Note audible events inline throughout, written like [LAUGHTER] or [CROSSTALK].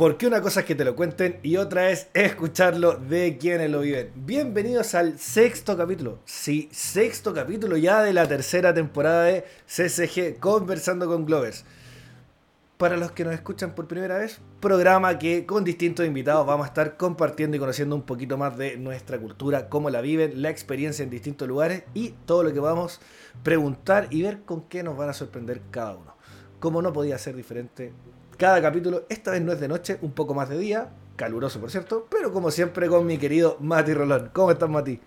Porque una cosa es que te lo cuenten y otra es escucharlo de quienes lo viven. Bienvenidos al sexto capítulo. Sí, sexto capítulo ya de la tercera temporada de CCG Conversando con Glovers. Para los que nos escuchan por primera vez, programa que con distintos invitados vamos a estar compartiendo y conociendo un poquito más de nuestra cultura, cómo la viven, la experiencia en distintos lugares y todo lo que vamos a preguntar y ver con qué nos van a sorprender cada uno. Como no podía ser diferente, cada capítulo, esta vez no es de noche, un poco más de día, caluroso por cierto, pero como siempre con mi querido Mati Rolón. ¿Cómo estás, Mati?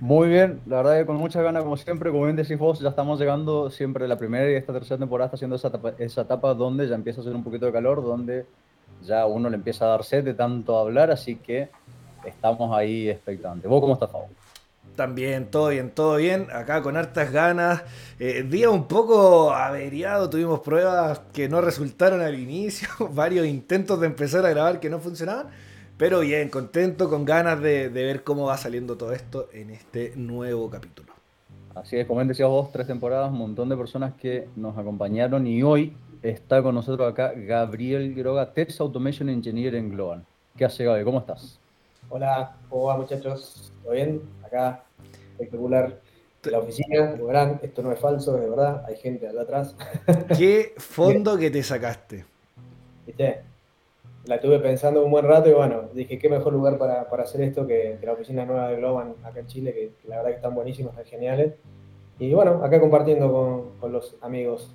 Muy bien, la verdad que con mucha ganas, como siempre, como bien decís vos, ya estamos llegando siempre la primera y esta tercera temporada está etapa, esa etapa donde ya empieza a hacer un poquito de calor, donde ya uno le empieza a dar sed de tanto hablar, así que estamos ahí expectantes. ¿Vos cómo estás, Fabo? También, todo bien, todo bien. Acá con hartas ganas. Eh, día un poco averiado, tuvimos pruebas que no resultaron al inicio, [LAUGHS] varios intentos de empezar a grabar que no funcionaban. Pero bien, contento, con ganas de, ver cómo va saliendo todo esto en este nuevo capítulo. Así es, como decías vos, tres temporadas, un montón de personas que nos acompañaron y hoy está con nosotros acá Gabriel Groga, Test Automation Engineer en Global. ¿Qué hace, Gabriel? ¿Cómo estás? Hola, ¿cómo va muchachos? ¿Todo bien? Acá, espectacular. La oficina, como verán, esto no es falso, de verdad, hay gente allá atrás. [LAUGHS] ¿Qué fondo que te sacaste? ¿Viste? La tuve pensando un buen rato y bueno, dije, qué mejor lugar para, hacer esto que, la oficina nueva de Globan acá en Chile, que, la verdad que están buenísimos, están geniales. Y bueno, acá compartiendo con, los amigos.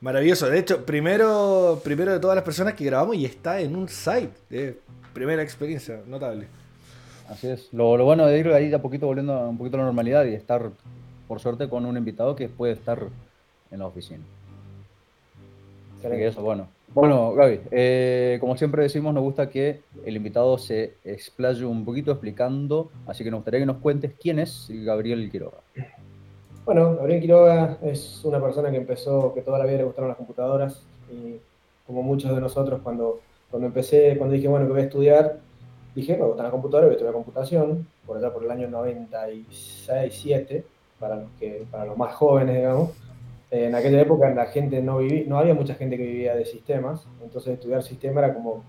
maravilloso. De hecho, primero, primero de todas las personas que grabamos y está en un site. Eh, primera experiencia, notable. Así es. Lo, bueno de ir ahí de a poquito volviendo un poquito a la normalidad y estar, por suerte, con un invitado que puede estar en la oficina. eso, bueno. Bueno, Gaby, eh, como siempre decimos, nos gusta que el invitado se explaye un poquito explicando, así que nos gustaría que nos cuentes quién es Gabriel Quiroga. Bueno, Gabriel Quiroga es una persona que empezó, que toda la vida le gustaron las computadoras y como muchos de nosotros cuando cuando empecé, cuando dije, bueno, que voy a estudiar, dije, me gusta la computadora, voy a estudiar computación, por allá por el año 96, 7, para los, que, para los más jóvenes, digamos. En aquella época la gente no vivía, no había mucha gente que vivía de sistemas, entonces estudiar sistema era como,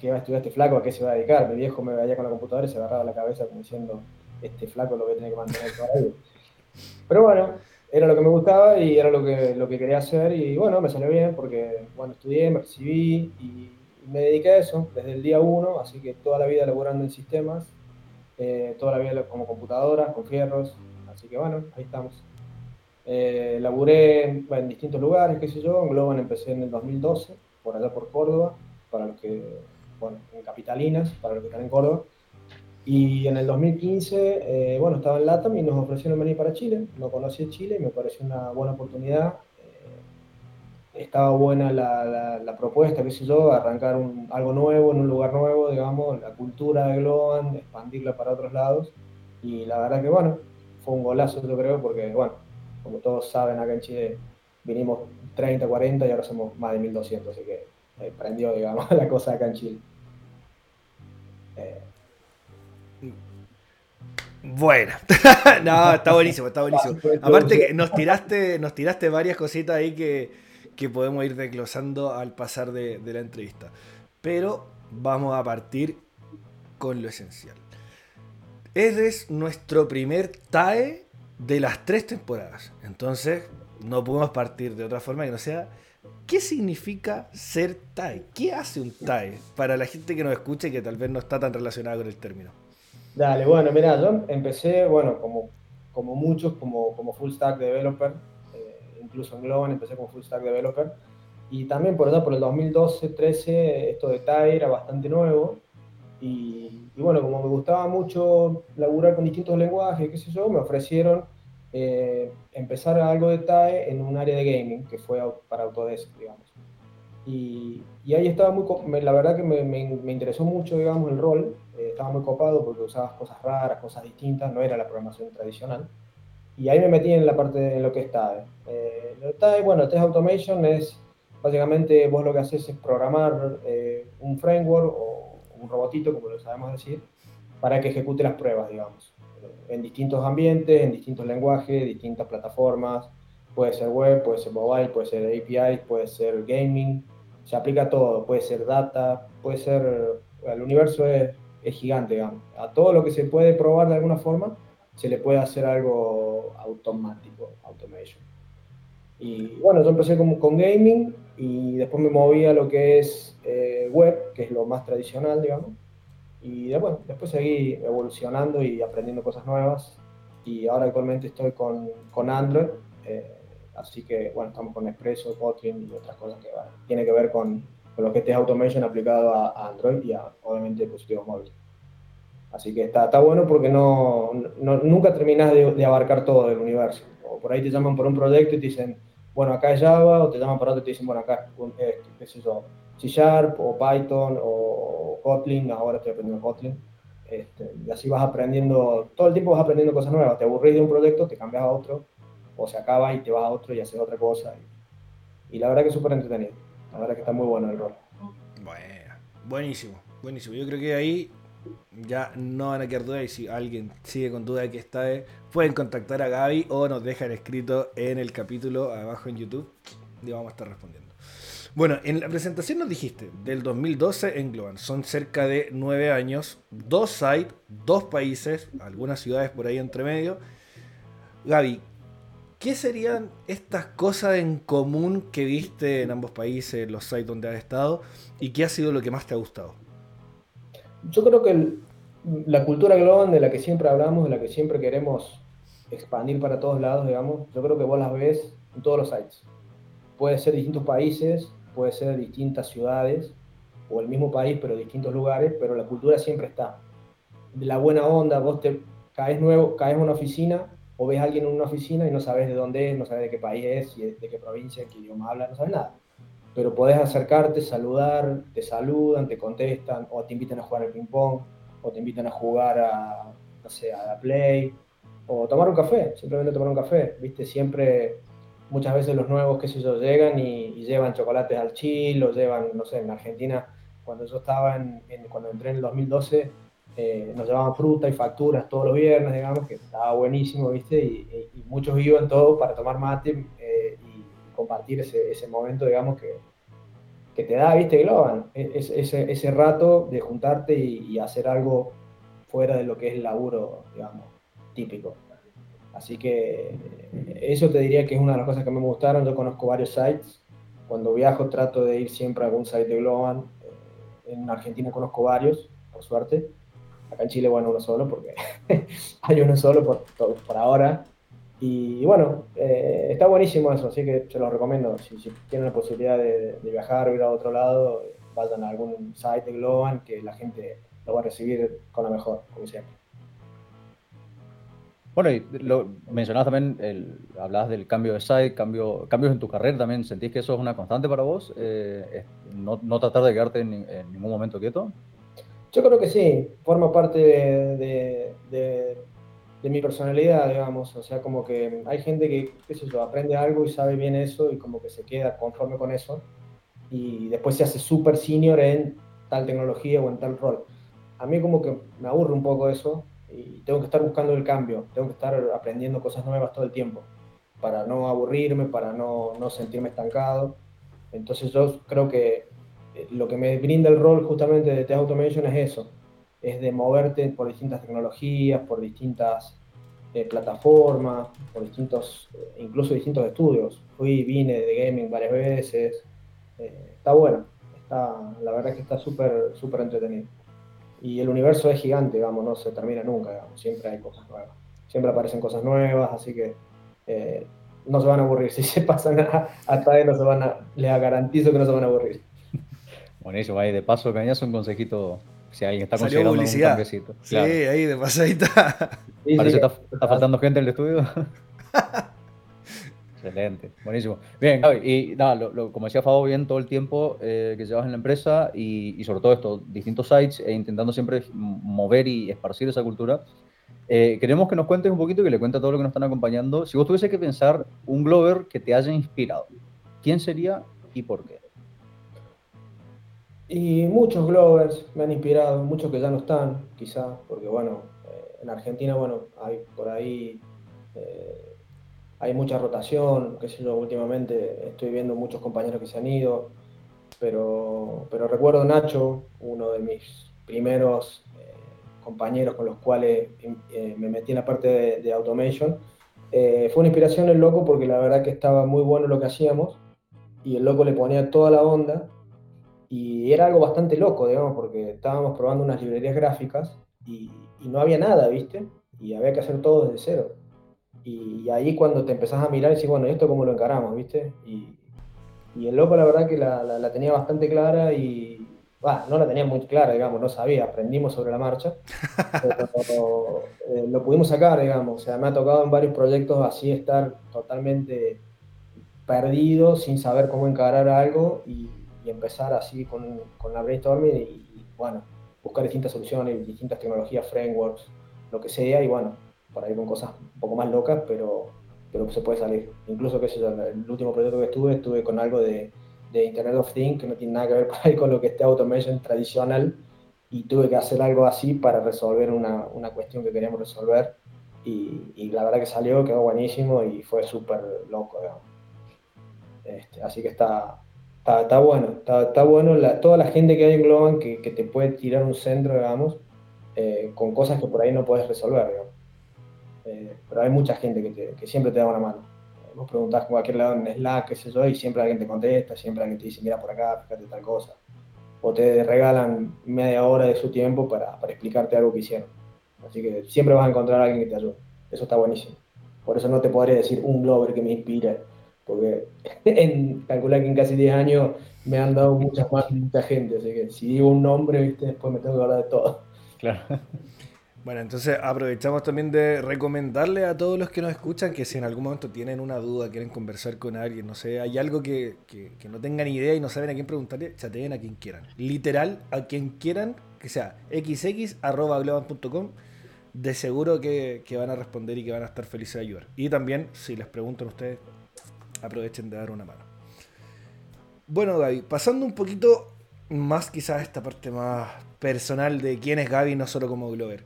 ¿qué va a estudiar este flaco? ¿A qué se va a dedicar? Mi viejo me veía con la computadora y se agarraba la cabeza como diciendo, este flaco lo voy a tener que mantener toda la. Pero bueno, era lo que me gustaba y era lo que, lo que quería hacer y bueno, me salió bien porque, bueno, estudié, me recibí y me dediqué a eso desde el día uno, así que toda la vida laborando en sistemas, eh, toda la vida como computadoras, con fierros, así que bueno, ahí estamos. Eh, laburé en, distintos lugares, qué sé yo, en Globan empecé en el 2012, por allá por Córdoba, para los que, bueno, en Capitalinas, para los que están en Córdoba. Y en el 2015, eh, bueno, estaba en LATAM y nos ofrecieron venir para Chile. No conocí Chile y me pareció una buena oportunidad estaba buena la, la, propuesta, qué sé yo, arrancar un, algo nuevo en un lugar nuevo, digamos, la cultura de Globan, expandirla para otros lados. Y la verdad que, bueno, fue un golazo, yo creo, porque, bueno, como todos saben, acá en Chile vinimos 30, 40 y ahora somos más de 1200, así que eh, prendió, digamos, [LAUGHS] la cosa acá en Chile. Eh. Bueno, [LAUGHS] no, está buenísimo, está buenísimo. Aparte que nos tiraste, nos tiraste varias cositas ahí que, que podemos ir desglosando al pasar de, la entrevista. Pero vamos a partir con lo esencial. es nuestro primer TAE de las tres temporadas. Entonces, no podemos partir de otra forma que no sea. ¿Qué significa ser TAE? ¿Qué hace un TAE? Para la gente que nos escuche que tal vez no está tan relacionada con el término. Dale, bueno, mira, yo empecé, bueno, como, como muchos, como, como full stack developer, incluso en Globan empecé como full stack developer. Y también por allá, por el 2012-13, esto de TAE era bastante nuevo. Y, bueno, como me gustaba mucho laburar con distintos lenguajes, qué sé yo, me ofrecieron eh, empezar algo de TAE en un área de gaming, que fue para Autodesk, digamos. Y, y ahí estaba muy, la verdad que me, me, interesó mucho, digamos, el rol. Eh, estaba muy copado porque usabas cosas raras, cosas distintas, no era la programación tradicional. Y ahí me metí en la parte de lo que es TAE. Eh, lo TAE, bueno, Test Automation es básicamente vos lo que haces es programar eh, un framework o un robotito, como lo sabemos decir, para que ejecute las pruebas, digamos, en distintos ambientes, en distintos lenguajes, distintas plataformas. Puede ser web, puede ser mobile, puede ser API, puede ser gaming, se aplica todo, puede ser data, puede ser, el universo es, es gigante, digamos. A todo lo que se puede probar de alguna forma, se le puede hacer algo automático, automation. Y bueno, yo empecé con, con gaming y después me moví a lo que es eh, web, que es lo más tradicional, digamos. Y después, después seguí evolucionando y aprendiendo cosas nuevas. Y ahora actualmente estoy con, con Android. Eh, así que, bueno, estamos con Expresso, Kotlin y otras cosas que bueno, tiene que ver con, con, lo que es Automation aplicado a, Android y a, obviamente, dispositivos móviles. Así que está, está bueno porque no, no nunca terminas de, de, abarcar todo el universo. O por ahí te llaman por un proyecto y te dicen, bueno, acá es Java, o te llaman para otro y te dicen, bueno, acá es, qué sé yo, C Sharp, o Python, o Kotlin, ahora estoy aprendiendo Kotlin. Este, y así vas aprendiendo, todo el tiempo vas aprendiendo cosas nuevas. Te aburrís de un proyecto, te cambias a otro, o se acaba y te vas a otro y haces otra cosa. Y, la verdad que es súper entretenido. La verdad que está muy bueno el rol. Bueno, buenísimo, buenísimo. Yo creo que ahí ya no van a quedar dudas y si alguien sigue con duda de que está, pueden contactar a Gaby o nos dejan escrito en el capítulo abajo en YouTube y vamos a estar respondiendo. Bueno, en la presentación nos dijiste, del 2012 en Globan, son cerca de nueve años, dos sites, dos países, algunas ciudades por ahí entre medio. Gaby, ¿qué serían estas cosas en común que viste en ambos países, los sites donde has estado, y qué ha sido lo que más te ha gustado? Yo creo que la cultura global de la que siempre hablamos, de la que siempre queremos expandir para todos lados, digamos, yo creo que vos las ves en todos los sites. Puede ser distintos países, puede ser distintas ciudades, o el mismo país, pero distintos lugares, pero la cultura siempre está. De la buena onda, vos te caes nuevo, caes en una oficina, o ves a alguien en una oficina y no sabes de dónde es, no sabes de qué país es, de qué provincia, qué idioma habla, no sabes nada pero podés acercarte, saludar, te saludan, te contestan, o te invitan a jugar al ping-pong, o te invitan a jugar a, no sé, a la play, o tomar un café, simplemente tomar un café, viste, siempre, muchas veces los nuevos, qué sé yo, llegan y, llevan chocolates al chill, o llevan, no sé, en Argentina, cuando yo estaba en, cuando entré en el 2012, eh, nos llevaban fruta y facturas todos los viernes, digamos, que estaba buenísimo, viste, y, muchos iban todos para tomar mate, compartir ese, ese momento, digamos, que, que te da, viste, Globan, e, ese, ese rato de juntarte y, hacer algo fuera de lo que es el laburo, digamos, típico. Así que eso te diría que es una de las cosas que me gustaron. Yo conozco varios sites. Cuando viajo trato de ir siempre a algún site de Globan. Eh, en Argentina conozco varios, por suerte. Acá en Chile, bueno, uno solo, porque [LAUGHS] hay uno solo por, por ahora. Y bueno, eh, está buenísimo eso, así que se lo recomiendo. Si, tienen la posibilidad de, viajar o ir a otro lado, vayan a algún site de Globan que la gente lo va a recibir con la mejor, como siempre. Bueno, y lo mencionabas también, el, hablabas del cambio de site, cambio, cambios en tu carrera también. ¿Sentís que eso es una constante para vos? Eh, no, no, tratar de quedarte en, ningún momento quieto? Yo creo que sí, forma parte de de mi personalidad, digamos. O sea, como que hay gente que, qué sé yo, aprende algo y sabe bien eso y como que se queda conforme con eso y después se hace súper senior en tal tecnología o en tal rol. A mí como que me aburre un poco eso y tengo que estar buscando el cambio, tengo que estar aprendiendo cosas nuevas todo el tiempo para no aburrirme, para no, no sentirme estancado. Entonces yo creo que eh, lo que me brinda el rol justamente de Test Automation es eso, es de moverte por distintas tecnologías, por distintas eh, plataformas, por distintos, eh, incluso distintos estudios. Fui, vine de gaming varias veces. Eh, está bueno, está, la verdad es que está súper súper entretenido. Y el universo es gigante, digamos, no se termina nunca, digamos, siempre hay cosas nuevas. Siempre aparecen cosas nuevas, así que no se van a aburrir. [LAUGHS] Si se pasan hasta ahí, no se van a, les garantizo que no se van a aburrir. Buenísimo, ahí de paso, Cañazo, un consejito si alguien está Salió publicidad. un. Sí, ahí de pasadita. Parece que está, faltando gente en el estudio. [LAUGHS] Excelente, buenísimo. Bien, y nada, como decía Fabo, bien todo el tiempo eh, que llevas en la empresa y, sobre todo esto, distintos sites e intentando siempre mover y esparcir esa cultura. Eh, queremos que nos cuentes un poquito, que le cuentes a todos los que nos están acompañando. Si vos tuviese que pensar un Glover que te haya inspirado, ¿quién sería y por qué? Y muchos Glovers me han inspirado, muchos que ya no están, quizás, porque bueno, eh, en Argentina, bueno, hay por ahí, eh, hay mucha rotación, qué sé yo, últimamente estoy viendo muchos compañeros que se han ido, pero, pero recuerdo Nacho, uno de mis primeros eh, compañeros con los cuales me metí en la parte de, automation. fue una inspiración el loco porque la verdad que estaba muy bueno lo que hacíamos y el loco le ponía toda la onda y era algo bastante loco, digamos, porque estábamos probando unas librerías gráficas y, y no había nada, ¿viste? Y había que hacer todo desde cero. Y, ahí cuando te empezás a mirar y decís, bueno, ¿esto cómo lo encaramos, viste? Y, y el loco la verdad que la, la, tenía bastante clara y, bah, no la tenía muy clara, digamos, no sabía, aprendimos sobre la marcha, [LAUGHS] pero eh, lo pudimos sacar, digamos, o sea, me ha tocado en varios proyectos así estar totalmente perdido, sin saber cómo encarar algo y, y empezar así con, con la brainstorming y, y, bueno, buscar distintas soluciones, distintas tecnologías, frameworks, lo que sea, y bueno, por ahí con cosas un poco más locas, pero, pero se puede salir. Incluso, yo, el último proyecto que estuve, estuve con algo de, de Internet of Things, que no tiene nada que ver por [LAUGHS] ahí con lo que esté automation tradicional, y tuve que hacer algo así para resolver una, una cuestión que queríamos resolver, y, y, la verdad que salió, quedó buenísimo y fue súper loco, este, así que está, está, bueno, está, está bueno toda la gente que hay en Globan que, que, te puede tirar un centro, digamos, eh, con cosas que por ahí no puedes resolver. Eh, pero hay mucha gente que, siempre te da una mano. Eh, vos preguntás cualquier lado en Slack, qué sé yo, y siempre alguien te contesta, siempre alguien te dice, mira por acá, fíjate tal cosa. O te regalan media hora de su tiempo para, explicarte algo que hicieron. Así que siempre vas a encontrar a alguien que te ayude. Eso está buenísimo. Por eso no te podría decir un Glover que me inspire, porque [LAUGHS] en, calcular que en casi 10 años me han dado muchas más, mucha gente. Así que si digo un nombre, ¿viste? después me tengo que hablar de todo. Claro. [LAUGHS] Bueno, entonces aprovechamos también de recomendarle a todos los que nos escuchan que si en algún momento tienen una duda, quieren conversar con alguien, no sé, hay algo que, que, no tengan idea y no saben a quién preguntarle, chateen a quien quieran. Literal, a quien quieran, que sea xx.globan.com, de seguro que, que, van a responder y que van a estar felices de ayudar. Y también, si les preguntan ustedes, aprovechen de dar una mano. Bueno, Gaby, pasando un poquito más quizás esta parte más personal de quién es Gaby, no solo como Glover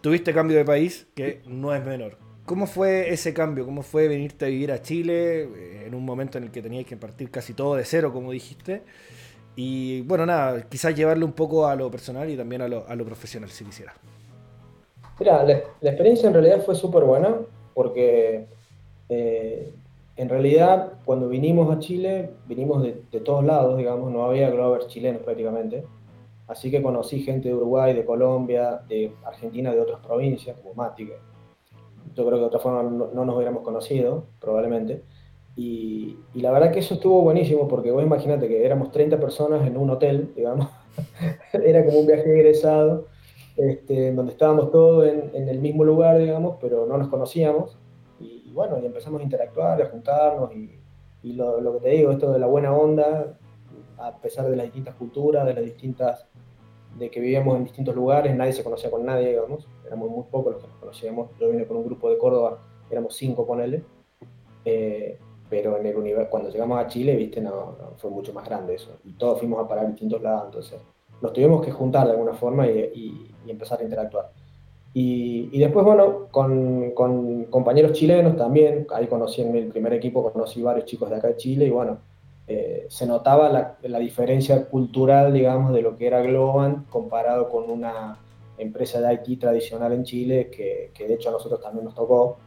tuviste cambio de país, que no es menor. ¿Cómo fue ese cambio? ¿Cómo fue venirte a vivir a Chile eh, en un momento en el que tenías que partir casi todo de cero, como dijiste? Y bueno, nada, quizás llevarle un poco a lo personal y también a lo, a lo profesional, si quisiera. Mira, la, experiencia en realidad fue súper buena porque eh, en realidad cuando vinimos a Chile, vinimos de, de, todos lados, digamos, no había Glover chilenos prácticamente. Así que conocí gente de Uruguay, de Colombia, de Argentina, de otras provincias, como Mati, que yo creo que de otra forma no, nos hubiéramos conocido, probablemente. Y, la verdad que eso estuvo buenísimo, porque vos imagínate que éramos 30 personas en un hotel, digamos, [LAUGHS] era como un viaje egresado, este, donde estábamos todos en, el mismo lugar, digamos, pero no nos conocíamos. Y, bueno, y empezamos a interactuar, a juntarnos, y, y lo, que te digo, esto de la buena onda, a pesar de las distintas culturas, de las distintas de que vivíamos en distintos lugares, nadie se conocía con nadie, digamos, éramos muy pocos los que nos conocíamos. Yo vine con un grupo de Córdoba, éramos cinco, con él, eh, pero en el universo, cuando llegamos a Chile, viste, no, fue mucho más grande eso, y todos fuimos a parar a distintos lados, entonces nos tuvimos que juntar de alguna forma y, empezar a interactuar. Y, y después, bueno, con, con, compañeros chilenos también, ahí conocí en el primer equipo, conocí varios chicos de acá de Chile, y bueno, eh, se notaba la, la, diferencia cultural, digamos, de lo que era Globan comparado con una empresa de IT tradicional en Chile, que, que de hecho a nosotros también nos tocó.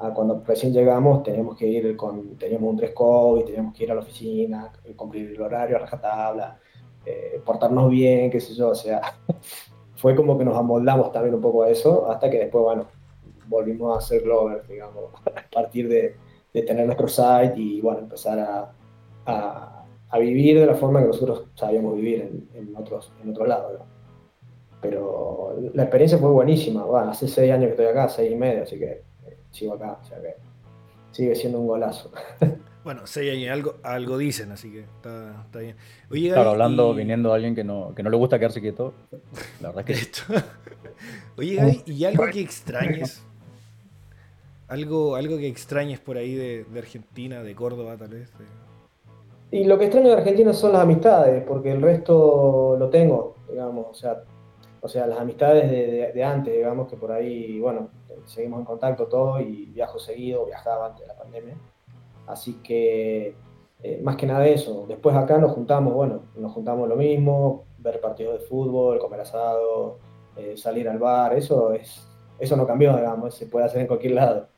Ah, cuando recién llegamos teníamos que ir con, teníamos un dress code teníamos que ir a la oficina, cumplir el horario a rajatabla, eh, portarnos bien, qué sé yo, o sea, fue como que nos amoldamos también un poco a eso, hasta que después, bueno, volvimos a ser Glover, digamos, [LAUGHS] a partir de, de tener nuestro site y, bueno, empezar a, a, vivir de la forma que nosotros sabíamos vivir en, en otros, en otro lado. Pero la experiencia fue buenísima. Bueno, hace seis años que estoy acá, seis y medio, así que eh, sigo acá, o sea que sigue siendo un golazo. [LAUGHS] Bueno, seis años algo, algo dicen, así que está, está bien. Oye, claro, hablando, viniendo alguien que no, que no le gusta quedarse quieto, la verdad es que... [LAUGHS] Oye, Gaby, ¿y algo que extrañes? ¿Algo, algo que extrañes por ahí de, de Argentina, de Córdoba, tal vez? Y lo que extraño de Argentina son las amistades, porque el resto lo tengo, digamos, o sea, o sea las amistades de, de, antes, digamos, que por ahí, bueno, seguimos en contacto todo y viajo seguido, viajaba antes de la pandemia. Así que eh, más que nada eso. Después acá nos juntamos, bueno, nos juntamos lo mismo, ver partidos de fútbol, comer asado, eh, salir al bar, eso es eso no cambió, digamos, se puede hacer en cualquier lado.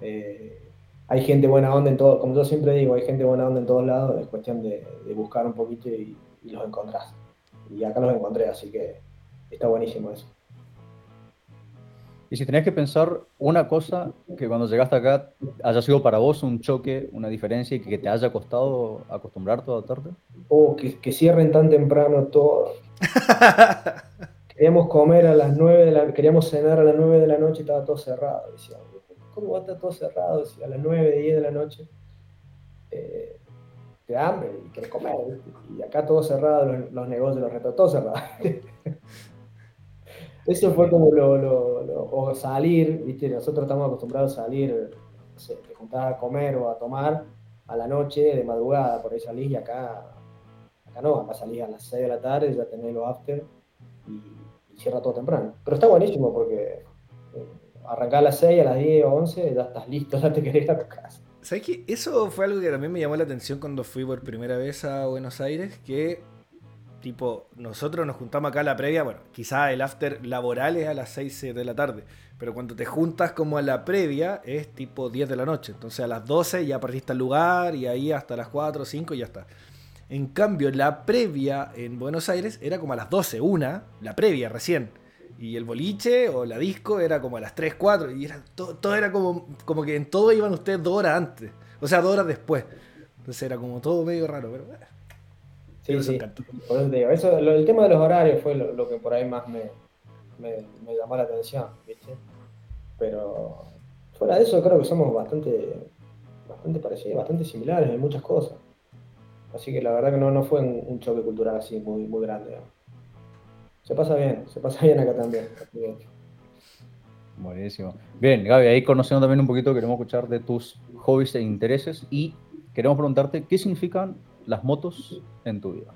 Eh, hay gente buena onda en todo, como yo siempre digo, hay gente buena onda en todos lados, es cuestión de, buscar un poquito y, los encontrás. Y acá los encontré, así que está buenísimo eso. Y si tenías que pensar una cosa que cuando llegaste acá haya sido para vos un choque, una diferencia y que te haya costado acostumbrarte o adaptarte. Oh, que, que cierren tan temprano todo. [LAUGHS] queríamos comer a las 9 de la queríamos cenar a las 9 de la noche y estaba todo cerrado. Decíamos, ¿cómo va a estar todo cerrado? Si a las 9, 10 de la noche eh, te da hambre y quieres comer. Y acá todo cerrado, los, negocios, los retos, todo cerrado. [LAUGHS] Eso fue como lo, lo, o salir, ¿viste? Nosotros estamos acostumbrados a salir, no sé, te juntás a comer o a tomar a la noche, de madrugada, por ahí salís y acá, acá no, acá salís a las 6 de la tarde, ya tenés los after y cierra todo temprano. Pero está buenísimo porque eh, arrancar a las 6, a las 10 o 11, ya estás listo, [LAUGHS] ya te querés ir a tu casa. ¿Sabes qué? Eso fue algo que también me llamó la atención cuando fui por primera vez a Buenos Aires, que tipo, nosotros nos juntamos acá a la previa, bueno, quizá el after laboral es a las 6 de la tarde, pero cuando te juntas como a la previa es tipo 10 de la noche, entonces a las 12 ya partiste al lugar y ahí hasta las 4 o 5 y ya está. En cambio, la previa en Buenos Aires era como a las 12, una, la previa recién. Y el boliche o la disco era como a las 3, 4. Y era todo, era como, como que en todo iban ustedes dos horas antes. O sea, dos horas después. Entonces era como todo medio raro, pero Sí, sí. Eso, el tema de los horarios fue lo, que por ahí más me, me, llamó la atención, ¿viste? Pero fuera de eso creo que somos bastante, bastante parecidos, bastante similares en muchas cosas. Así que la verdad que no, no fue un, choque cultural así muy, muy grande. Se pasa bien, se pasa bien acá también. Buenísimo. Bien, Gaby, ahí conociendo también un poquito, queremos escuchar de tus hobbies e intereses y queremos preguntarte qué significan las motos en tu vida.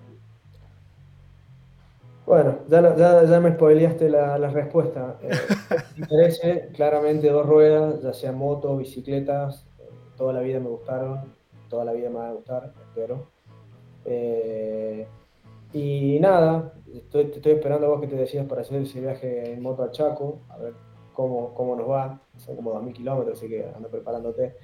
Bueno, ya, ya, ya me spoileaste la, la respuesta. Eh, [LAUGHS] interese, claramente dos ruedas, ya sean motos, bicicletas, toda la vida me gustaron, toda la vida me van a gustar, espero. Eh, y nada, estoy, te estoy esperando a vos que te decías para hacer ese viaje en moto al Chaco, a ver cómo, cómo nos va. Son como 2.000 kilómetros, así que ando preparándote.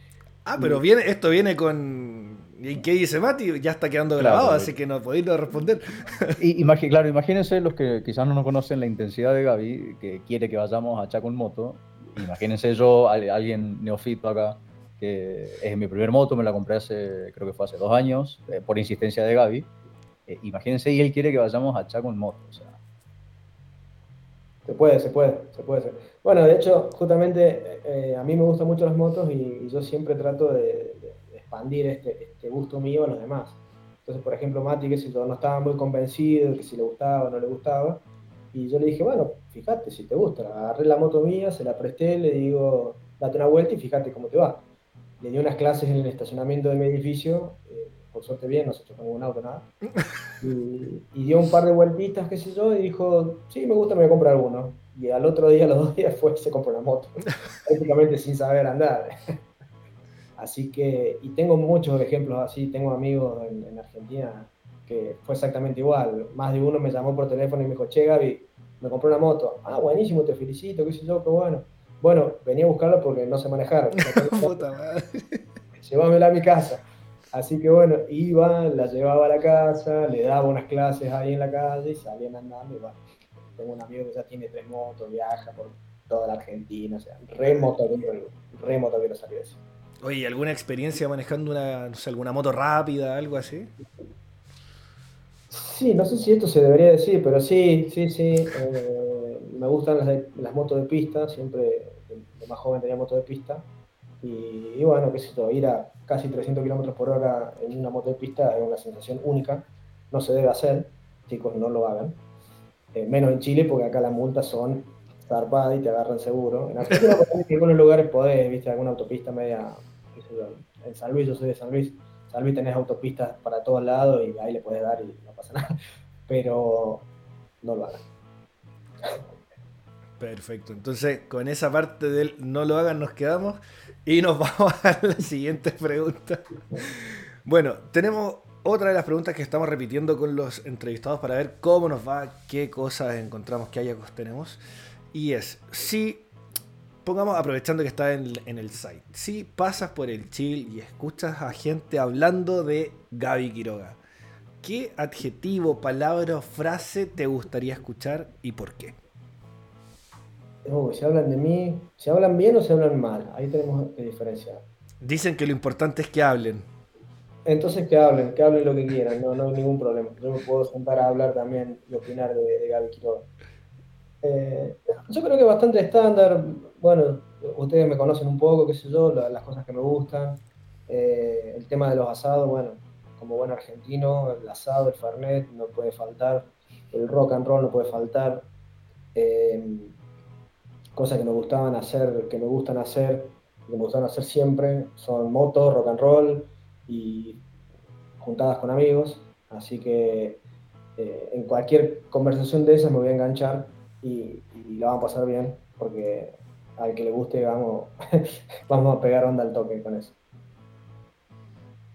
Ah, pero viene, esto viene con. ¿Y qué dice Mati? Ya está quedando grabado, así que no podéis responder. [LAUGHS] Y, claro, imagínense los que quizás no nos conocen la intensidad de Gaby, que quiere que vayamos a Chaco en moto. Imagínense yo, alguien neofito acá, que es mi primer moto, me la compré hace, creo que fue hace dos años, eh, por insistencia de Gaby. Eh, imagínense, y él quiere que vayamos a Chaco en moto. Se puede, se puede, se puede Bueno, de hecho, justamente eh, a mí me gustan mucho las motos y, yo siempre trato de, expandir este, este, gusto mío a los demás. Entonces, por ejemplo, Mati, que si no estaba muy convencido que si le gustaba o no le gustaba, y yo le dije, bueno, fíjate si te gusta, agarré la moto mía, se la presté, le digo, date una vuelta y fíjate cómo te va le di unas clases en el estacionamiento de mi edificio, eh, por suerte bien, no se chocó ningún auto, nada, y, dio un par de vueltitas, qué sé yo, y dijo, sí, me gusta, me voy a comprar uno. Y al otro día, los dos días, fue se compró una moto, [LAUGHS] prácticamente sin saber andar. Así que, y tengo muchos ejemplos así, tengo amigos en, Argentina que fue exactamente igual. Más de uno me llamó por teléfono y me dijo, che, Gaby, me compré una moto. Ah, buenísimo, te felicito, qué sé yo, qué bueno. Bueno, venía a buscarla porque no se manejaron. [LAUGHS] Llevámela a mi casa. Así que bueno, iba, la llevaba a la casa, le daba unas clases ahí en la calle y salían andando. Y bueno, tengo un amigo que ya tiene tres motos, viaja por toda la Argentina, o sea, re motovero, re salió eso. Oye, ¿alguna experiencia manejando una, no sé, alguna moto rápida, algo así? Sí, no sé si esto se debería decir, pero sí, sí, sí. Eh, me gustan las, motos de pista, siempre de, más joven tenía moto de pista. Y, bueno, qué sé yo, ir a casi 300 kilómetros por hora en una moto de pista es una sensación única. No se debe hacer, chicos, no lo hagan. Eh, menos en Chile, porque acá las multas son zarpadas y te agarran seguro. En [LAUGHS] en algunos lugares podés, viste, alguna autopista media. En San Luis, yo soy de San Luis. San Luis tenés autopistas para todos lados y ahí le puedes dar y no pasa [LAUGHS] nada. Pero no lo hagan. Perfecto. Entonces, con esa parte del no lo hagan, nos quedamos y nos [LAUGHS] vamos a la siguiente pregunta. Bueno, tenemos otra de las preguntas que estamos repitiendo con los entrevistados para ver cómo nos va, qué cosas encontramos, qué hallazgos tenemos. Y es, si, pongamos, aprovechando que está en, en, el site, si pasas por el chill y escuchas a gente hablando de Gaby Quiroga, ¿qué adjetivo, palabra o frase te gustaría escuchar y por qué? Oh, si hablan de mí, ¿se hablan bien o se hablan mal? Ahí tenemos que diferenciar. Dicen que lo importante es que hablen. Entonces que hablen, que hablen lo que quieran, no, no hay ningún problema. Yo me puedo sentar a hablar también y opinar de, de Gaby Quiroga. Eh, yo creo que bastante estándar. Bueno, ustedes me conocen un poco, qué sé yo, las cosas que me gustan. Eh, el tema de los asados, bueno, como buen argentino, el asado, el farnet no puede faltar. El rock and roll no puede faltar. Eh, cosas que me gustaban hacer, que me gustan hacer, que me gustan hacer siempre, son motos, rock and roll y juntadas con amigos. Así que eh, en cualquier conversación de esas me voy a enganchar y, y la vamos a pasar bien, porque al que le guste vamos, [LAUGHS] vamos a pegar onda al toque con eso.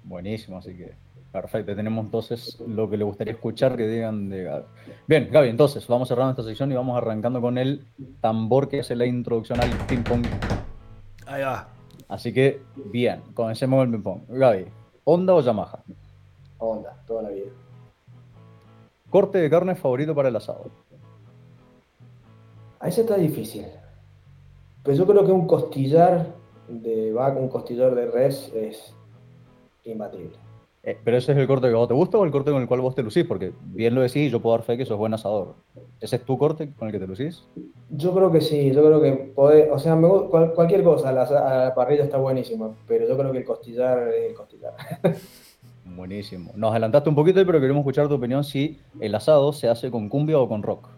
Buenísimo, así que perfecto. Tenemos entonces lo que le gustaría escuchar que digan de Gaby. Bien, Gaby, entonces vamos cerrando esta sección y vamos arrancando con el tambor que hace la introducción al ping-pong. Ahí va. Así que, bien, comencemos con el ping-pong. Gaby, ¿Honda o Yamaha? Honda, toda la vida. ¿Corte de carne favorito para el asado? A ese está difícil. Pero yo creo que un costillar de vaca, un costillar de res es imbatible. Eh, ¿Pero ese es el corte que vos te gusta o el corte con el cual vos te lucís? Porque bien lo decís, yo puedo dar fe que sos buen asador. ¿Ese es tu corte con el que te lucís? Yo creo que sí, yo creo que podés, o sea, me, cual, cualquier cosa, la, la, parrilla está buenísima, pero yo creo que el costillar es el costillar. [LAUGHS] Buenísimo. Nos adelantaste un poquito, pero queremos escuchar tu opinión si el asado se hace con cumbia o con rock.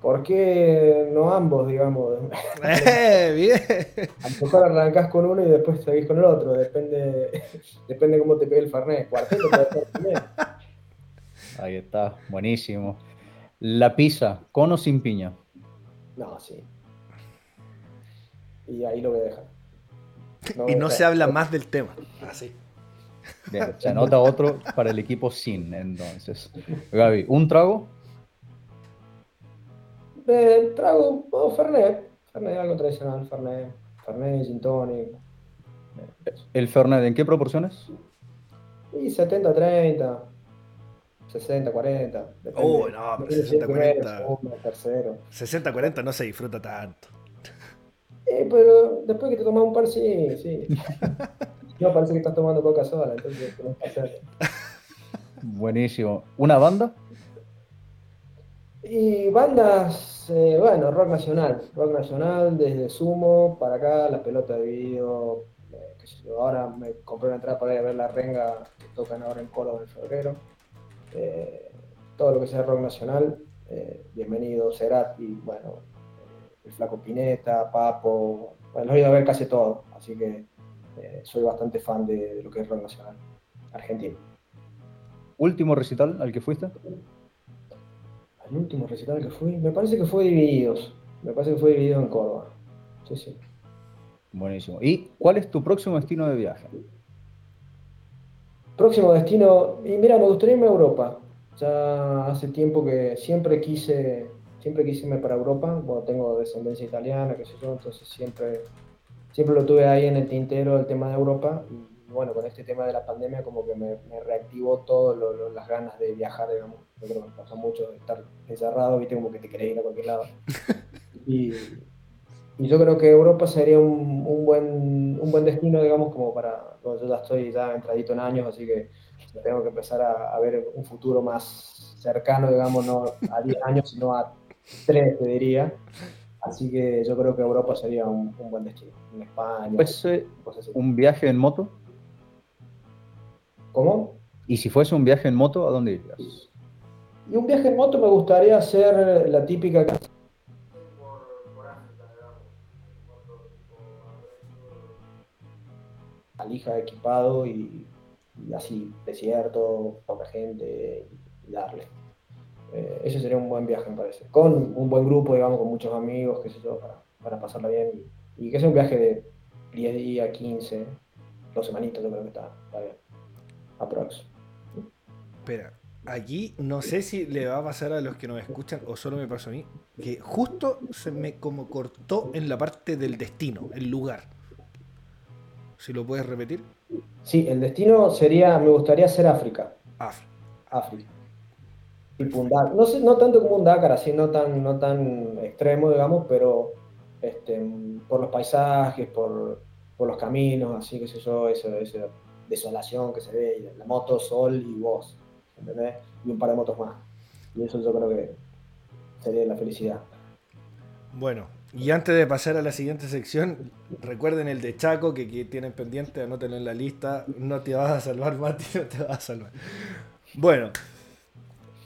¿Por qué no ambos, digamos? [LAUGHS] ¡Eh, bien! A lo mejor arrancás con uno y después seguís con el otro. Depende, depende cómo te pegue el farnés. Cuarteto puede ser también. Ahí está, buenísimo. La pizza, ¿con o sin piña? No, sí. Y ahí lo voy a dejar. No y no se habla más del tema. Así. Bien, se anota otro para el equipo sin, entonces. Gaby, ¿un trago? Eh, trago oh, Fernet. Fernet, algo tradicional. Fernet, Fernet, gin tonic. ¿El Fernet en qué proporciones? Y 70-30. 60-40. Oh, no, pero 60-40. 60-40 no se disfruta tanto. Eh, pero después que te tomas un par, sí, sí. [LAUGHS] no, parece que estás tomando coca sola, entonces hacerlo. Buenísimo. ¿Una banda? Y bandas, eh, bueno, rock nacional. Rock nacional, desde Sumo para acá, las pelotas de video. Eh, ahora me compré una entrada para ir a ver la renga que tocan ahora en Córdoba en febrero. Eh, todo lo que sea rock nacional, bienvenido, Serat y bueno, el Flaco Pineta, Papo, bueno, he ido a ver casi todo, así que soy bastante fan de, de, lo que es rock nacional argentino. ¿Último recital al que fuiste? El último recital que fui, me parece que fue Divididos, me parece que fue Dividido en Córdoba, sí, sí. Buenísimo. ¿Y cuál es tu próximo destino de viaje? Próximo destino, y mira, me gustaría irme a Europa. Ya hace tiempo que siempre quise, siempre quise irme para Europa. Bueno, tengo descendencia italiana, qué sé yo, entonces siempre, siempre lo tuve ahí en el tintero el tema de Europa. Y bueno, con este tema de la pandemia como que me, me reactivó todas las ganas de viajar, digamos. Yo creo que me pasa mucho de estar encerrado, viste, como que te querés ir a cualquier lado. [LAUGHS] Y, y yo creo que Europa sería un, un, buen, un buen destino, digamos, como para. Bueno, yo ya estoy ya entradito en años, así que tengo que empezar a, a, ver un futuro más cercano, digamos, no a 10 años, sino a 3, te diría. Así que yo creo que Europa sería un, un buen destino. En España. Pues, ¿Un viaje en moto? ¿Cómo? ¿Y si fuese un viaje en moto, a dónde irías? Y un viaje en moto me gustaría hacer la típica alija equipado y, y, así, desierto, poca gente y, darle. Eh, ese sería un buen viaje, me parece. Con un buen grupo, digamos, con muchos amigos, qué sé yo, para, para pasarla bien. Y, y, que sea un viaje de 10 días, 15. dos semanitas yo creo que está, está bien. Aprox. Espera, aquí no sé si le va a pasar a los que nos escuchan o solo me pasó a mí, que justo se me como cortó en la parte del destino, el lugar. Si lo puedes repetir. Sí, el destino sería, me gustaría ser África. África. África. Tipo un Dakar. No, sé, no tanto como un Dakar, así no tan, no tan extremo, digamos, pero este, por los paisajes, por, por los caminos, así que sé yo, esa, esa desolación que se ve, la moto, sol y voz, ¿entendés? Y un par de motos más. Y eso yo creo que sería la felicidad. Bueno, y antes de pasar a la siguiente sección, recuerden el de Chaco que, que tienen pendiente, anótenlo en la lista. No te vas a salvar, Mati, no te vas a salvar. Bueno,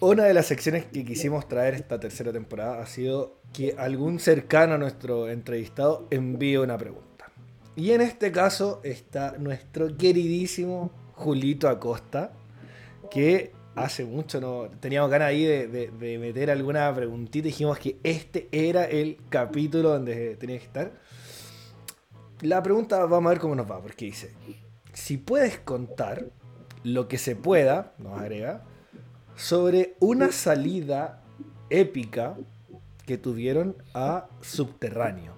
una de las secciones que quisimos traer esta tercera temporada ha sido que algún cercano a nuestro entrevistado envíe una pregunta. Y en este caso está nuestro queridísimo Julito Acosta, que hace mucho no teníamos ganas ahí de, meter alguna preguntita dijimos que este era el capítulo donde tenía que estar. La pregunta, vamos a ver cómo nos va, porque dice, si puedes contar lo que se pueda, nos agrega, sobre una salida épica que tuvieron a Subterráneo.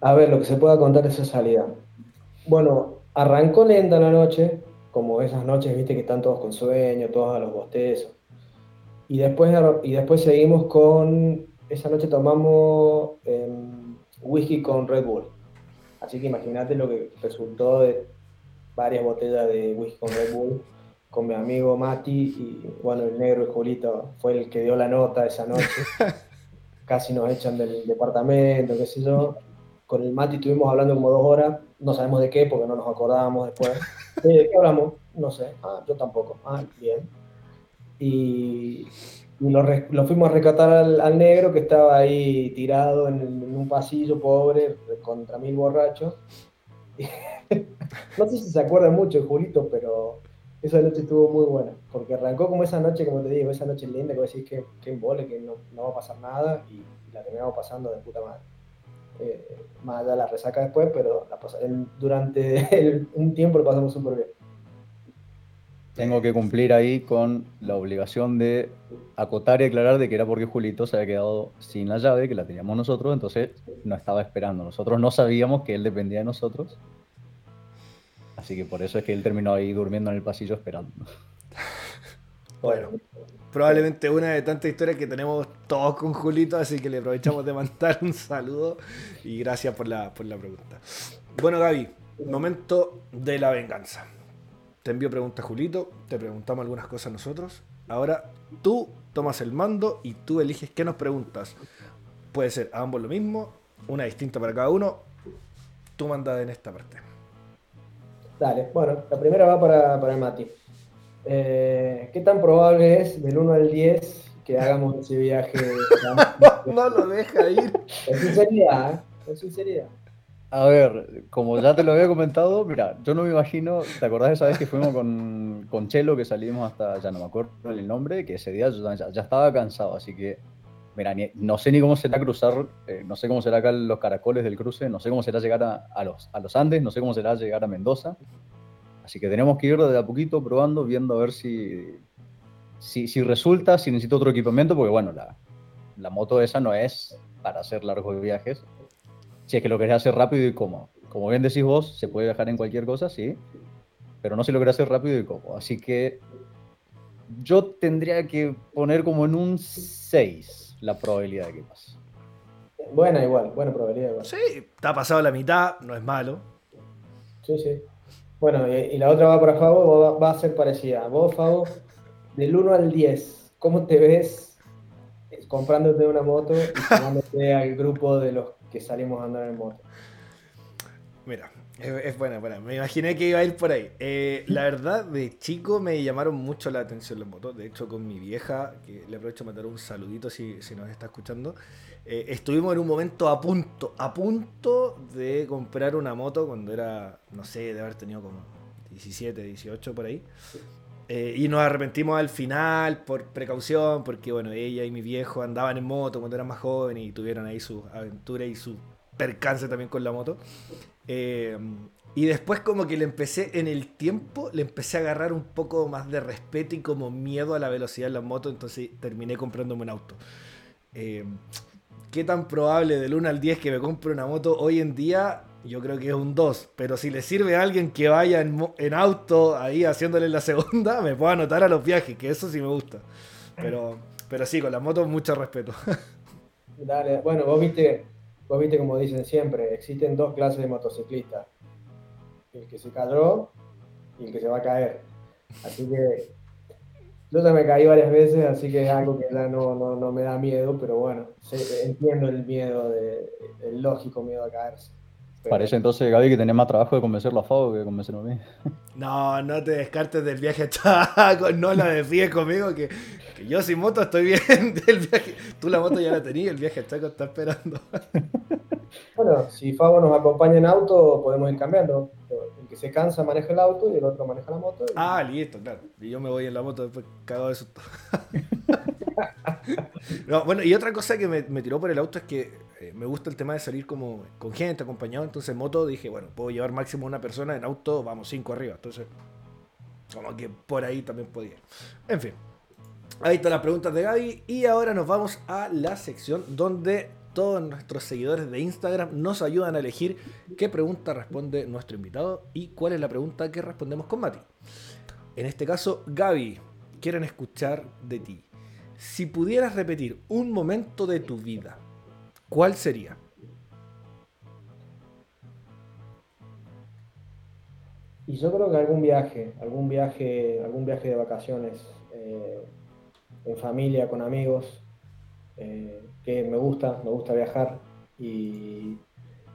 A ver, lo que se pueda contar de esa salida. Bueno, arrancó lenta la noche, como esas noches, viste, que están todos con sueño, todos a los bostezos. Y después, y después seguimos con, esa noche tomamos em, whisky con Red Bull. Así que imagínate lo que resultó de varias botellas de whisky con Red Bull con mi amigo Mati y bueno, el negro y Julito fue el que dio la nota esa noche. [LAUGHS] Casi nos echan del departamento, qué sé yo. Con el Mati estuvimos hablando como dos horas, no sabemos de qué porque no nos acordábamos después. [LAUGHS] ¿De qué hablamos? No sé. Ah, yo tampoco. Ah, bien. Y, lo, lo fuimos a rescatar al, al negro que estaba ahí tirado en, en un pasillo, pobre, contra mil borrachos. [LAUGHS] no sé si se acuerda mucho Julito, pero esa noche estuvo muy buena, porque arrancó como esa noche, como te digo, esa noche linda que vos decís que, que embole, que no, no va a pasar nada, y, y la terminamos pasando de puta madre. Eh, más allá de la resaca después, pero la pas- el- durante [LAUGHS] el- un tiempo lo pasamos súper bien. Tengo que cumplir ahí con la obligación de acotar y aclarar de que era porque Julito se había quedado sin la llave, que la teníamos nosotros, entonces no estaba esperando. Nosotros no sabíamos que él dependía de nosotros. Así que por eso es que él terminó ahí durmiendo en el pasillo esperando. [LAUGHS] Bueno, probablemente una de tantas historias que tenemos todos con Julito, así que le aprovechamos de mandar un saludo y gracias por la, por la pregunta. Bueno, Gaby, momento de la venganza. Te envío preguntas, Julito, te preguntamos algunas cosas nosotros. Ahora tú tomas el mando y tú eliges qué nos preguntas. Puede ser a ambos lo mismo, una distinta para cada uno. Tú mandas en esta parte. Dale, bueno, la primera va para, para el Mati. Eh, ¿Qué tan probable es, del 1 al 10, que [LAUGHS] hagamos ese viaje? [LAUGHS] No lo deja ir. En sinceridad, ¿eh? En sinceridad. A ver, como ya te lo había comentado, mira, yo no me imagino, ¿te acordás de esa vez que fuimos con, con Chelo, que salimos hasta, ya no me acuerdo el nombre, que ese día yo ya, ya estaba cansado, así que, mira, ni- no sé ni cómo será cruzar, eh, no sé cómo será acá los caracoles del cruce, no sé cómo será llegar a, a los, a los Andes, no sé cómo será llegar a Mendoza, así que tenemos que ir de a poquito probando, viendo a ver si, si, si resulta, si necesito otro equipamiento, porque bueno, la, la moto esa no es para hacer largos viajes, si es que lo querés hacer rápido y cómodo. Como bien decís vos, se puede viajar en cualquier cosa, sí, pero no se lo querés hacer rápido y cómodo. Así que yo tendría que poner como en un 6 la probabilidad de que pase. Buena igual, buena probabilidad igual. Sí, está pasado la mitad, no es malo. Sí, sí. Bueno, y, la otra va para Fabo, va, va a ser parecida. Vos, Fabo, del 1 al 10, ¿cómo te ves eh, comprándote una moto y sumándote al grupo de los que salimos a andar en moto? Mira, es, es buena. Me imaginé que iba a ir por ahí. Eh, la verdad, de chico me llamaron mucho la atención las motos. De hecho, con mi vieja, que le aprovecho a mandar un saludito si, si nos está escuchando, eh, estuvimos en un momento a punto, a punto de comprar una moto cuando era, no sé, de haber tenido como 17, 18 por ahí. Eh, y nos arrepentimos al final por precaución, porque bueno, ella y mi viejo andaban en moto cuando eran más jóvenes y tuvieron ahí sus aventuras y sus percance también con la moto. Eh, y después como que le empecé, en el tiempo, le empecé a agarrar un poco más de respeto y como miedo a la velocidad en las motos, entonces terminé comprándome un auto. Eh, ¿Qué tan probable del 1 al 10 que me compre una moto hoy en día? Yo creo que es un 2, pero si le sirve a alguien que vaya en, auto ahí haciéndole la [LAUGHS] segunda, me puedo anotar a los viajes, que eso sí me gusta. Pero, pero sí, con las motos mucho respeto. [LAUGHS] Dale, bueno, vos viste, vos viste como dicen siempre, existen dos clases de motociclistas el que se cayó y el que se va a caer. Así que yo ya caí varias veces, así que es algo que ya no, no, me da miedo, pero bueno, entiendo el miedo, de, el lógico miedo a caerse. Parece entonces, Gaby, que tenés más trabajo de convencerlo a Fabo que convencerlo a mí. No, no te descartes del viaje [LAUGHS] a Chaco, no la desvíes conmigo, que, yo sin moto estoy bien [LAUGHS] del viaje. Tú la moto ya la tenías, el viaje a Chaco está esperando. [LAUGHS] Bueno, si Fabo nos acompaña en auto, podemos ir cambiando. El que se cansa maneja el auto y el otro maneja la moto. Ah, listo, claro. Y yo me voy en la moto después cagado de susto. [LAUGHS] no, bueno, y otra cosa que me, tiró por el auto es que eh, me gusta el tema de salir como con gente, acompañado. Entonces, en moto dije, bueno, puedo llevar máximo una persona, en auto vamos cinco arriba. Entonces, como que por ahí también podía. En fin. Ahí están las preguntas de Gaby. Y ahora nos vamos a la sección donde todos nuestros seguidores de Instagram nos ayudan a elegir qué pregunta responde nuestro invitado y cuál es la pregunta que respondemos con Mati. En este caso, Gaby, quieren escuchar de ti. Si pudieras repetir un momento de tu vida, ¿cuál sería? Y yo creo que algún viaje, algún viaje, algún viaje de vacaciones, eh, en familia, con amigos, eh, que me gusta, me gusta viajar. Y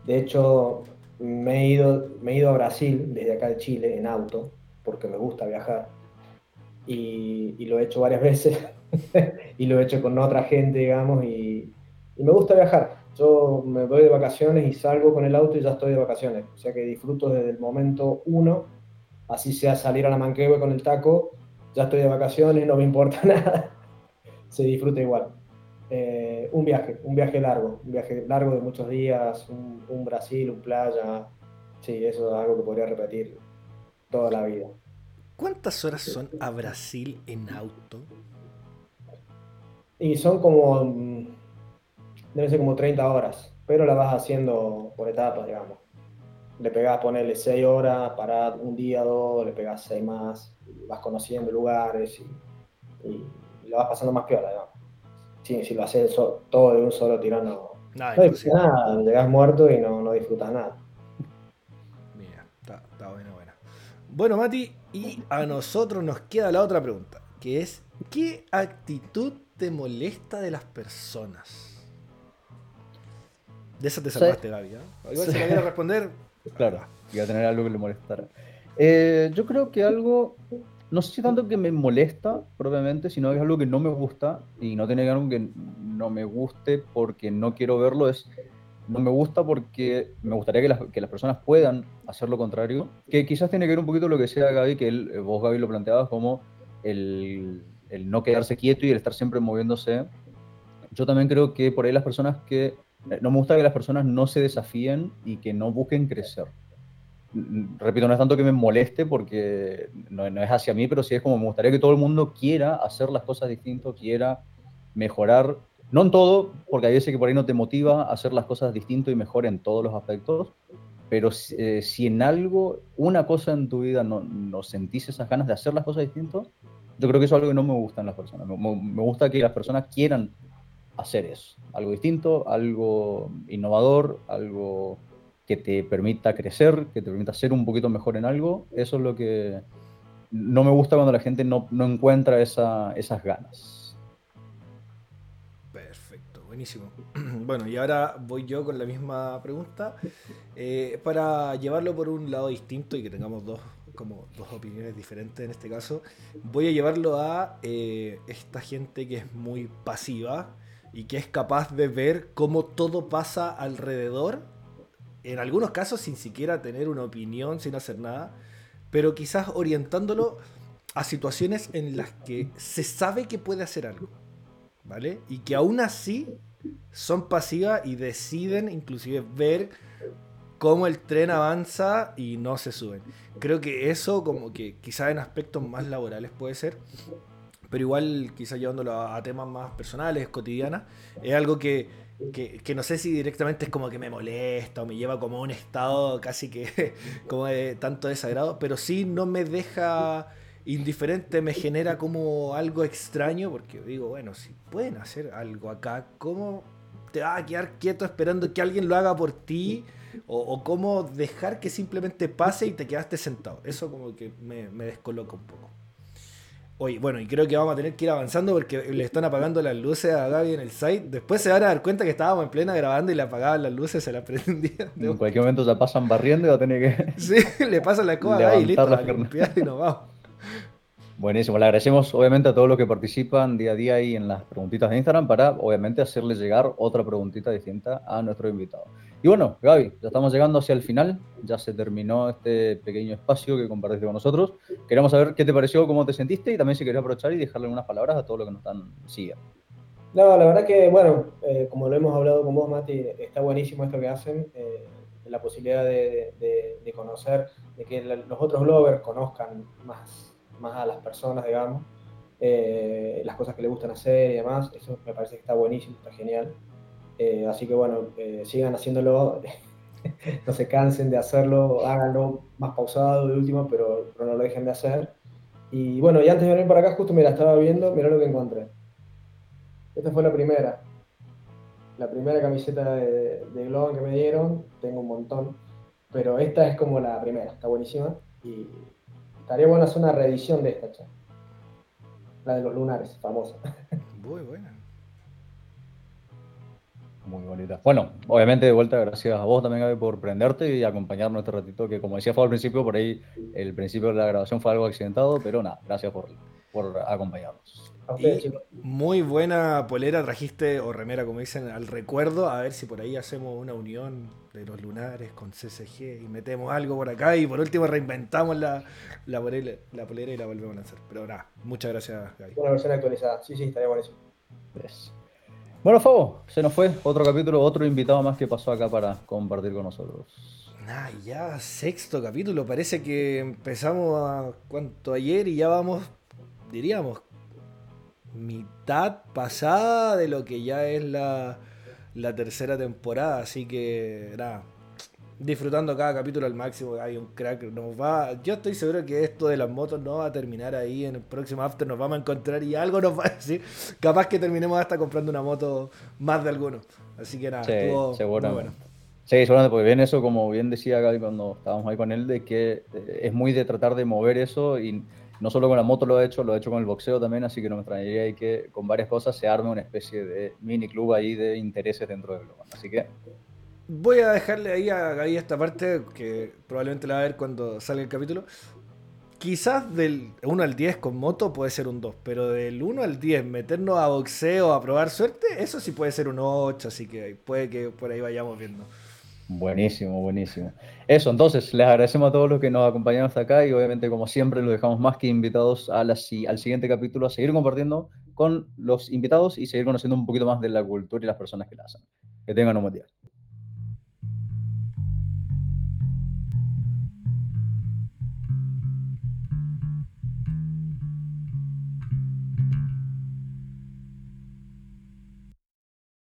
de hecho me he, ido, me he ido a Brasil desde acá de Chile en auto porque me gusta viajar. Y, lo he hecho varias [LAUGHS] veces [LAUGHS] y lo he hecho con otra gente, digamos, y, me gusta viajar. Yo me voy de vacaciones y salgo con el auto y ya estoy de vacaciones. O sea que disfruto desde el momento uno, así sea salir a la manquehue con el taco, ya estoy de vacaciones, no me importa [LAUGHS] nada. Se disfruta igual. Eh, un viaje, un viaje largo, un viaje largo de muchos días, un, Brasil, un playa. Sí, eso es algo que podría repetir toda la vida. ¿Cuántas horas son a Brasil en auto? Y son como, mm, deben ser como 30 horas, pero la vas haciendo por etapas, digamos. Le pegás, ponerle 6 horas, para un día, dos, le pegás 6 más, vas conociendo lugares y, y, lo vas pasando más peor, digamos. Sí, si lo haces todo de un solo tirón, no, no, nada, llegas muerto y no, no disfrutas nada. Mira, está, está buena, buena. Bueno, Mati, y a nosotros nos queda la otra pregunta, que es, ¿qué actitud te molesta de las personas? De esa te salvaste, Gaby. ¿eh? Igual si la responder. [LAUGHS] Claro, iba a tener algo que le molestara. Eh, yo creo que algo no sé si tanto que me molesta propiamente, sino que es algo que no me gusta y no tiene que algo que no me guste porque no quiero verlo, es no me gusta porque me gustaría que las, que las personas puedan hacer lo contrario, que quizás tiene que ver un poquito lo que sea Gaby, que él, eh, vos Gaby lo planteabas como el, el no quedarse quieto y el estar siempre moviéndose. Yo también creo que por ahí las personas que, eh, no me gusta que las personas no se desafíen y que no busquen crecer repito, no es tanto que me moleste porque no, es hacia mí, pero sí es como me gustaría que todo el mundo quiera hacer las cosas distintas, quiera mejorar, no en todo, porque hay veces que por ahí no te motiva a hacer las cosas distintas y mejor en todos los aspectos, pero eh, si en algo, una cosa en tu vida no, no, sentís esas ganas de hacer las cosas distintas, yo creo que eso es algo que no me gusta en las personas. Me, gusta que las personas quieran hacer eso, algo distinto, algo innovador, algo que te permita crecer, que te permita ser un poquito mejor en algo, eso es lo que no me gusta cuando la gente no, encuentra esas ganas. Perfecto, buenísimo. [CLEARS THROAT] Bueno, y ahora voy yo con la misma pregunta. Eh, para llevarlo por un lado distinto y que tengamos dos, como dos opiniones diferentes en este caso, voy a llevarlo a eh, esta gente que es muy pasiva y que es capaz de ver cómo todo pasa alrededor en algunos casos sin siquiera tener una opinión, sin hacer nada, pero quizás orientándolo a situaciones en las que se sabe que puede hacer algo, ¿vale? Y que aún así son pasivas y deciden inclusive ver cómo el tren avanza y no se suben. Creo que eso como que quizás en aspectos más laborales puede ser, pero igual quizás llevándolo a, temas más personales, cotidianas, es algo que, que, no sé si directamente es como que me molesta o me lleva como a un estado casi que [LAUGHS] como tanto desagrado, pero sí no me deja indiferente, me genera como algo extraño, porque digo, bueno, si pueden hacer algo acá, ¿cómo te vas a quedar quieto esperando que alguien lo haga por ti? O, cómo dejar que simplemente pase y te quedaste sentado. Eso como que me, me descoloca un poco. Oye, bueno, y creo que vamos a tener que ir avanzando porque le están apagando las luces a Gaby en el site. Después se van a dar cuenta que estábamos en plena grabando y le apagaban las luces, se las [LAUGHS] prendían. En cualquier momento ya pasan barriendo y va a tener que. [LAUGHS] Sí, le pasan la escoba a Gaby y listo, y nos vamos. Buenísimo, le agradecemos obviamente a todos los que participan día a día ahí en las preguntitas de Instagram para obviamente hacerles llegar otra preguntita distinta a nuestro invitado. Y bueno, Gaby, ya estamos llegando hacia el final, ya se terminó este pequeño espacio que compartiste con nosotros. Queremos saber qué te pareció, cómo te sentiste y también si querías aprovechar y dejarle unas palabras a todos los que nos están siguiendo. No, la verdad que, bueno, eh, como lo hemos hablado con vos, Mati, está buenísimo esto que hacen, eh, la posibilidad de, de, conocer, de que los otros bloggers conozcan más más a las personas, digamos, eh, las cosas que le gustan hacer y demás. Eso me parece que está buenísimo, está genial. Eh, así que bueno, eh, sigan haciéndolo, [LAUGHS] no se cansen de hacerlo, háganlo más pausado de último, pero, no lo dejen de hacer. Y bueno, y antes de venir para acá, justo me la estaba viendo, mirá lo que encontré. Esta fue la primera. La primera camiseta de, de que me dieron, tengo un montón, pero esta es como la primera, está buenísima. Y Estaría bueno hacer una reedición de esta, cha. La de los lunares, famosa. Muy buena. Muy bonita. Bueno, obviamente de vuelta, gracias a vos también, Gaby, por prenderte y acompañarnos este ratito, que como decía fue al principio, por ahí el principio de la grabación fue algo accidentado, pero nada, gracias por, por acompañarnos muy buena polera trajiste, o remera como dicen, al recuerdo. A ver si por ahí hacemos una unión de los lunares con CCG y metemos algo por acá. Y por último reinventamos la, la, polera, la polera y la volvemos a lanzar. Pero nada, muchas gracias, Gaby. Una versión actualizada. Sí, sí, estaría buenísimo. Bueno, Fabo, se nos fue otro capítulo, otro invitado más que pasó acá para compartir con nosotros. Ah, ya, sexto capítulo. Parece que empezamos a cuánto ayer y ya vamos, diríamos, mitad pasada de lo que ya es la, tercera temporada. Así que nada, disfrutando cada capítulo al máximo. Hay un crack. Nos va, yo estoy seguro que esto de las motos no va a terminar ahí. En el próximo after nos vamos a encontrar y algo nos va a decir. Capaz que terminemos hasta comprando una moto más de alguno. Así que nada, estuvo seguro. Muy bueno. Sí, seguramente, porque bien eso, como bien decía Gaby cuando estábamos ahí con él, de que eh, es muy de tratar de mover eso y no solo con la moto lo he hecho, lo he hecho con el boxeo también, así que no me extrañaría que con varias cosas se arme una especie de mini club ahí de intereses dentro del global. Así que... Voy a dejarle ahí a Gaby esta parte, que probablemente la va a ver cuando salga el capítulo. Quizás del 1 al 10 con moto puede ser un 2, pero del 1 al 10 meternos a boxeo, a probar suerte, eso sí puede ser un 8, así que puede que por ahí vayamos viendo. Buenísimo, buenísimo. Eso, entonces, les agradecemos a todos los que nos acompañaron hasta acá y obviamente, como siempre, los dejamos más que invitados a al siguiente capítulo a seguir compartiendo con los invitados y seguir conociendo un poquito más de la cultura y las personas que la hacen. Que tengan un buen día.